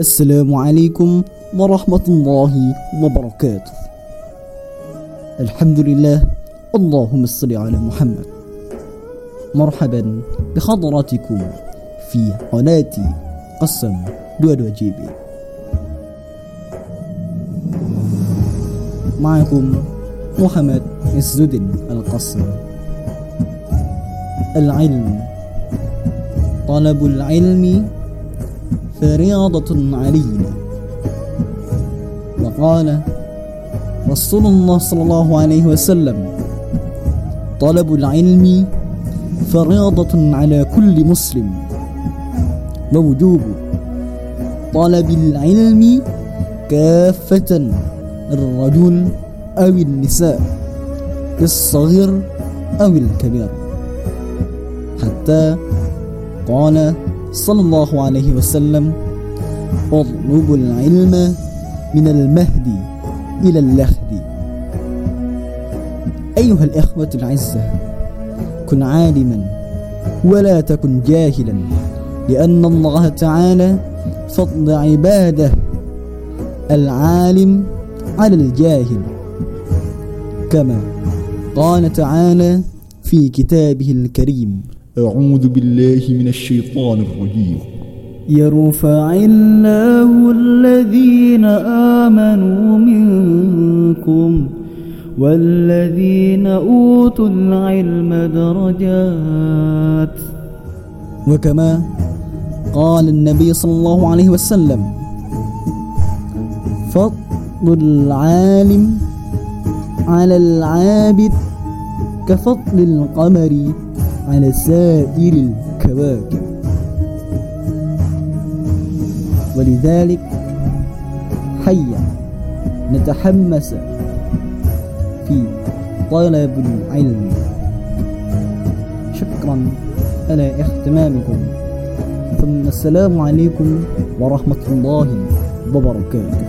السلام عليكم ورحمة الله وبركاته. الحمد لله. اللهم صل على محمد. مرحبا بحضراتكم في قناة قسم دو جي بي معكم محمد الزدن القصر العلم. طلب العلم فرياضة علينا. وقال رسول الله صلى الله عليه وسلم طلب العلم فرياضة على كل مسلم. ووجوب طلب العلم كافة الرجل أو النساء الصغير أو الكبير. حتى قال صلى الله عليه وسلم اطلبوا العلم من المهد إلى اللخد أيها الإخوة العزة كن عالما ولا تكن جاهلا لأن الله تعالى فضل عباده العالم على الجاهل كما قال تعالى في كتابه الكريم. أعوذ بالله من الشيطان الرجيم. يرفع الله الذين آمنوا منكم والذين أوتوا العلم درجات. وكما قال النبي صلى الله عليه وسلم فضل العالم على العابد كفضل القمر. على سائر الكواكب. ولذلك حيا نتحمس في طلب العلم. شكرا على اهتمامكم. ثم السلام عليكم ورحمة الله وبركاته.